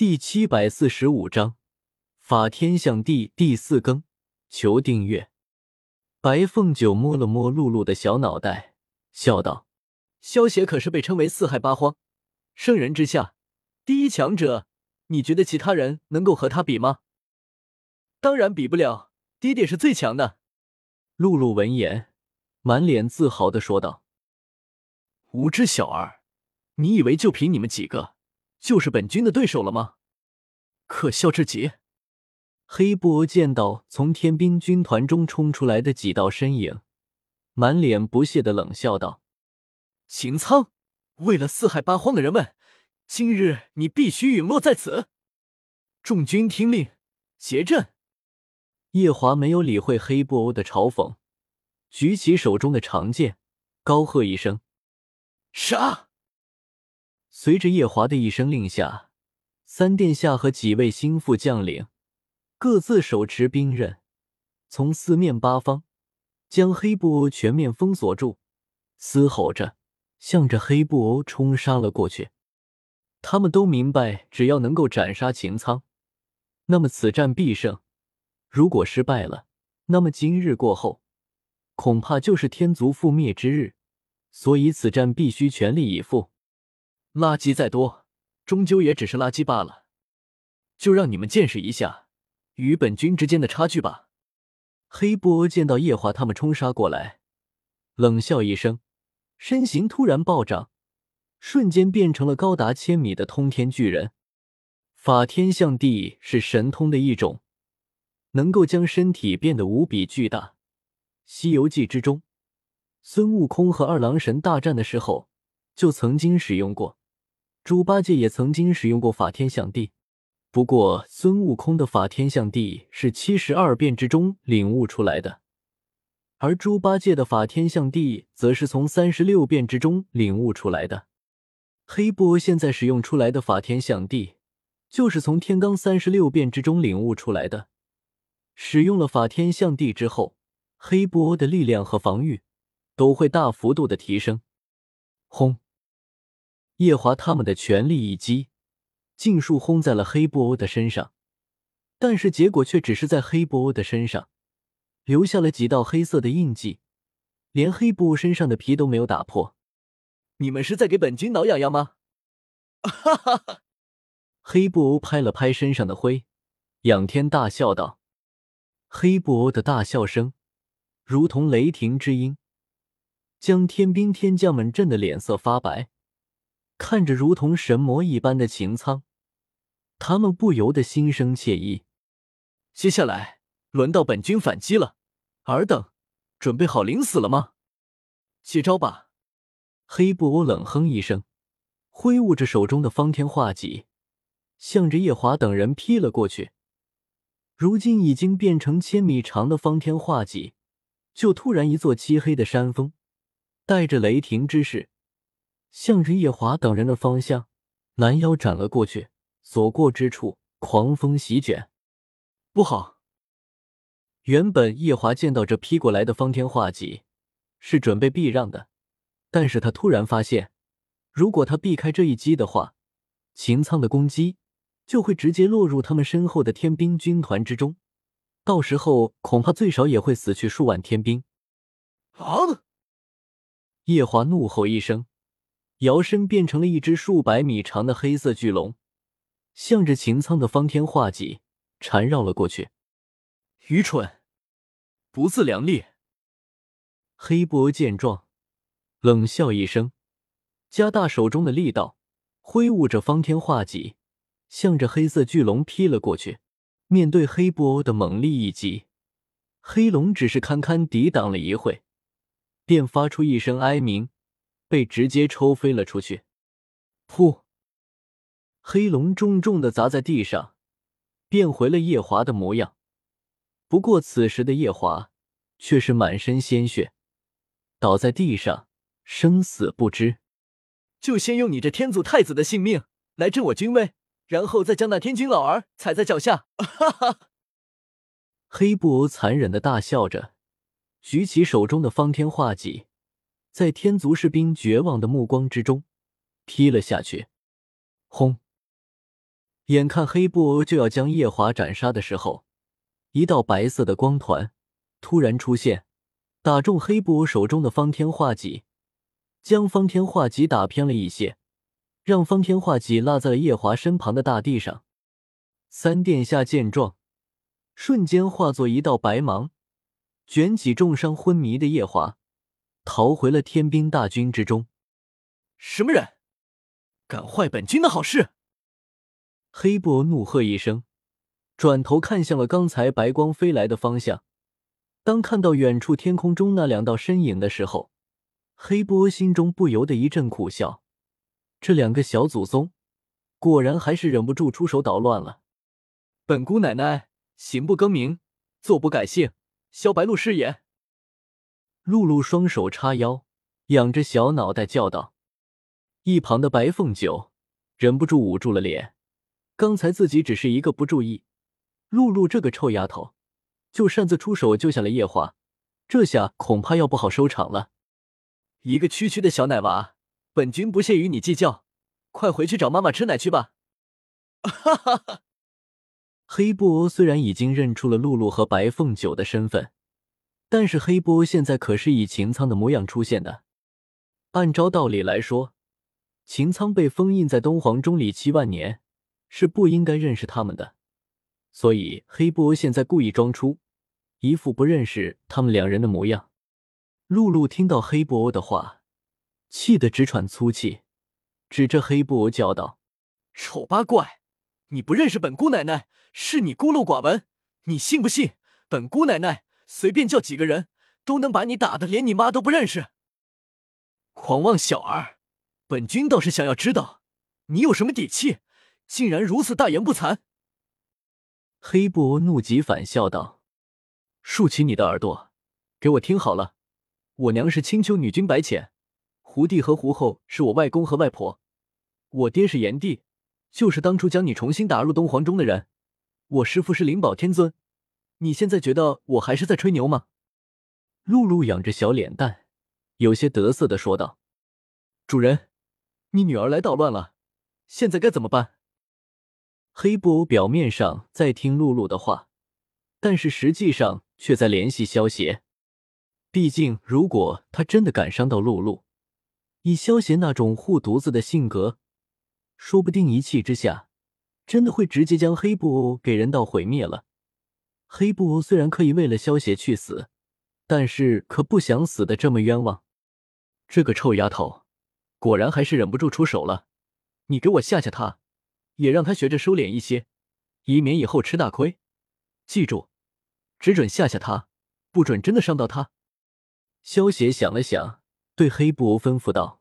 第七百四十五章法天象地第四更，求订阅。白凤九摸了摸露露的小脑袋，笑道：“萧邪可是被称为四海八荒，圣人之下第一强者。你觉得其他人能够和他比吗？”“当然比不了，爹爹是最强的。”露露闻言，满脸自豪的说道：“无知小儿，你以为就凭你们几个？”就是本君的对手了吗？可笑至极！黑布欧见到从天兵军团中冲出来的几道身影，满脸不屑的冷笑道：“秦苍，为了四海八荒的人们，今日你必须陨落在此！”众军听令，结阵。夜华没有理会黑布欧的嘲讽，举起手中的长剑，高喝一声：“杀！”随着夜华的一声令下，三殿下和几位心腹将领各自手持兵刃，从四面八方将黑布欧全面封锁住，嘶吼着向着黑布欧冲杀了过去。他们都明白，只要能够斩杀秦苍，那么此战必胜；如果失败了，那么今日过后，恐怕就是天族覆灭之日。所以，此战必须全力以赴。垃圾再多，终究也只是垃圾罢了。就让你们见识一下与本君之间的差距吧。黑波见到夜华他们冲杀过来，冷笑一声，身形突然暴涨，瞬间变成了高达千米的通天巨人。法天象地是神通的一种，能够将身体变得无比巨大。《西游记》之中，孙悟空和二郎神大战的时候就曾经使用过。猪八戒也曾经使用过法天象地，不过孙悟空的法天象地是七十二变之中领悟出来的，而猪八戒的法天象地则是从三十六变之中领悟出来的。黑波现在使用出来的法天象地，就是从天罡三十六变之中领悟出来的。使用了法天象地之后，黑波的力量和防御都会大幅度的提升。轰！夜华他们的全力一击，尽数轰在了黑布欧的身上，但是结果却只是在黑布欧的身上留下了几道黑色的印记，连黑布欧身上的皮都没有打破。你们是在给本君挠痒痒吗？哈哈哈！黑布欧拍了拍身上的灰，仰天大笑道：“黑布欧的大笑声如同雷霆之音，将天兵天将们震得脸色发白。”看着如同神魔一般的秦苍，他们不由得心生惬意。接下来轮到本君反击了，尔等准备好领死了吗？接招吧！黑布欧冷哼一声，挥舞着手中的方天画戟，向着夜华等人劈了过去。如今已经变成千米长的方天画戟，就突然一座漆黑的山峰，带着雷霆之势。向着夜华等人的方向拦腰斩了过去，所过之处狂风席卷。不好！原本夜华见到这劈过来的方天画戟，是准备避让的，但是他突然发现，如果他避开这一击的话，秦苍的攻击就会直接落入他们身后的天兵军团之中，到时候恐怕最少也会死去数万天兵。啊！夜华怒吼一声。摇身变成了一只数百米长的黑色巨龙，向着秦苍的方天画戟缠绕了过去。愚蠢，不自量力！黑布欧见状，冷笑一声，加大手中的力道，挥舞着方天画戟，向着黑色巨龙劈了过去。面对黑布欧的猛力一击，黑龙只是堪堪抵挡了一会，便发出一声哀鸣。被直接抽飞了出去，噗！黑龙重重的砸在地上，变回了夜华的模样。不过此时的夜华却是满身鲜血，倒在地上，生死不知。就先用你这天祖太子的性命来证我军威，然后再将那天君老儿踩在脚下！哈哈！黑布欧残忍的大笑着，举起手中的方天画戟。在天族士兵绝望的目光之中，劈了下去。轰！眼看黑布欧就要将夜华斩杀的时候，一道白色的光团突然出现，打中黑布欧手中的方天画戟，将方天画戟打偏了一些，让方天画戟落在了夜华身旁的大地上。三殿下见状，瞬间化作一道白芒，卷起重伤昏迷的夜华，逃回了天兵大军之中。什么人，敢坏本君的好事！黑布欧怒喝一声，转头看向了刚才白光飞来的方向。当看到远处天空中那两道身影的时候，黑波心中不由得一阵苦笑。这两个小祖宗，果然还是忍不住出手捣乱了。本姑奶奶行不更名，坐不改姓，萧白露是也。露露双手叉腰，仰着小脑袋叫道。一旁的白凤九忍不住捂住了脸。刚才自己只是一个不注意，露露这个臭丫头就擅自出手救下了夜华，这下恐怕要不好收场了。一个区区的小奶娃，本君不屑与你计较，快回去找妈妈吃奶去吧！哈哈哈。黑布欧虽然已经认出了露露和白凤九的身份，但是黑布欧现在可是以秦苍的模样出现的。按照道理来说，秦苍被封印在东皇钟里七万年。是不应该认识他们的，所以黑布欧现在故意装出一副不认识他们两人的模样。露露听到黑布欧的话，气得直喘粗气，指着黑布欧叫道：“丑八怪，你不认识本姑奶奶，是你孤陋寡闻！你信不信本姑奶奶随便叫几个人，都能把你打的连你妈都不认识？狂妄小儿，本君倒是想要知道你有什么底气！”竟然如此大言不惭！黑布欧怒极反笑道：“竖起你的耳朵，给我听好了！我娘是青丘女君白浅，胡帝和胡后是我外公和外婆，我爹是炎帝，就是当初将你重新打入东皇中的人。我师父是灵宝天尊，你现在觉得我还是在吹牛吗？”露露仰着小脸蛋，有些得瑟的说道：“主人，你女儿来捣乱了，现在该怎么办？”黑布偶表面上在听露露的话，但是实际上却在联系萧邪。毕竟，如果他真的敢伤到露露，以萧邪那种护犊子的性格，说不定一气之下，真的会直接将黑布偶给人道毁灭了。黑布偶虽然可以为了萧邪去死，但是可不想死的这么冤枉。这个臭丫头，果然还是忍不住出手了。你给我吓吓她。也让他学着收敛一些，以免以后吃大亏。记住，只准吓吓他，不准真的伤到他。萧邪想了想，对黑布欧吩咐道。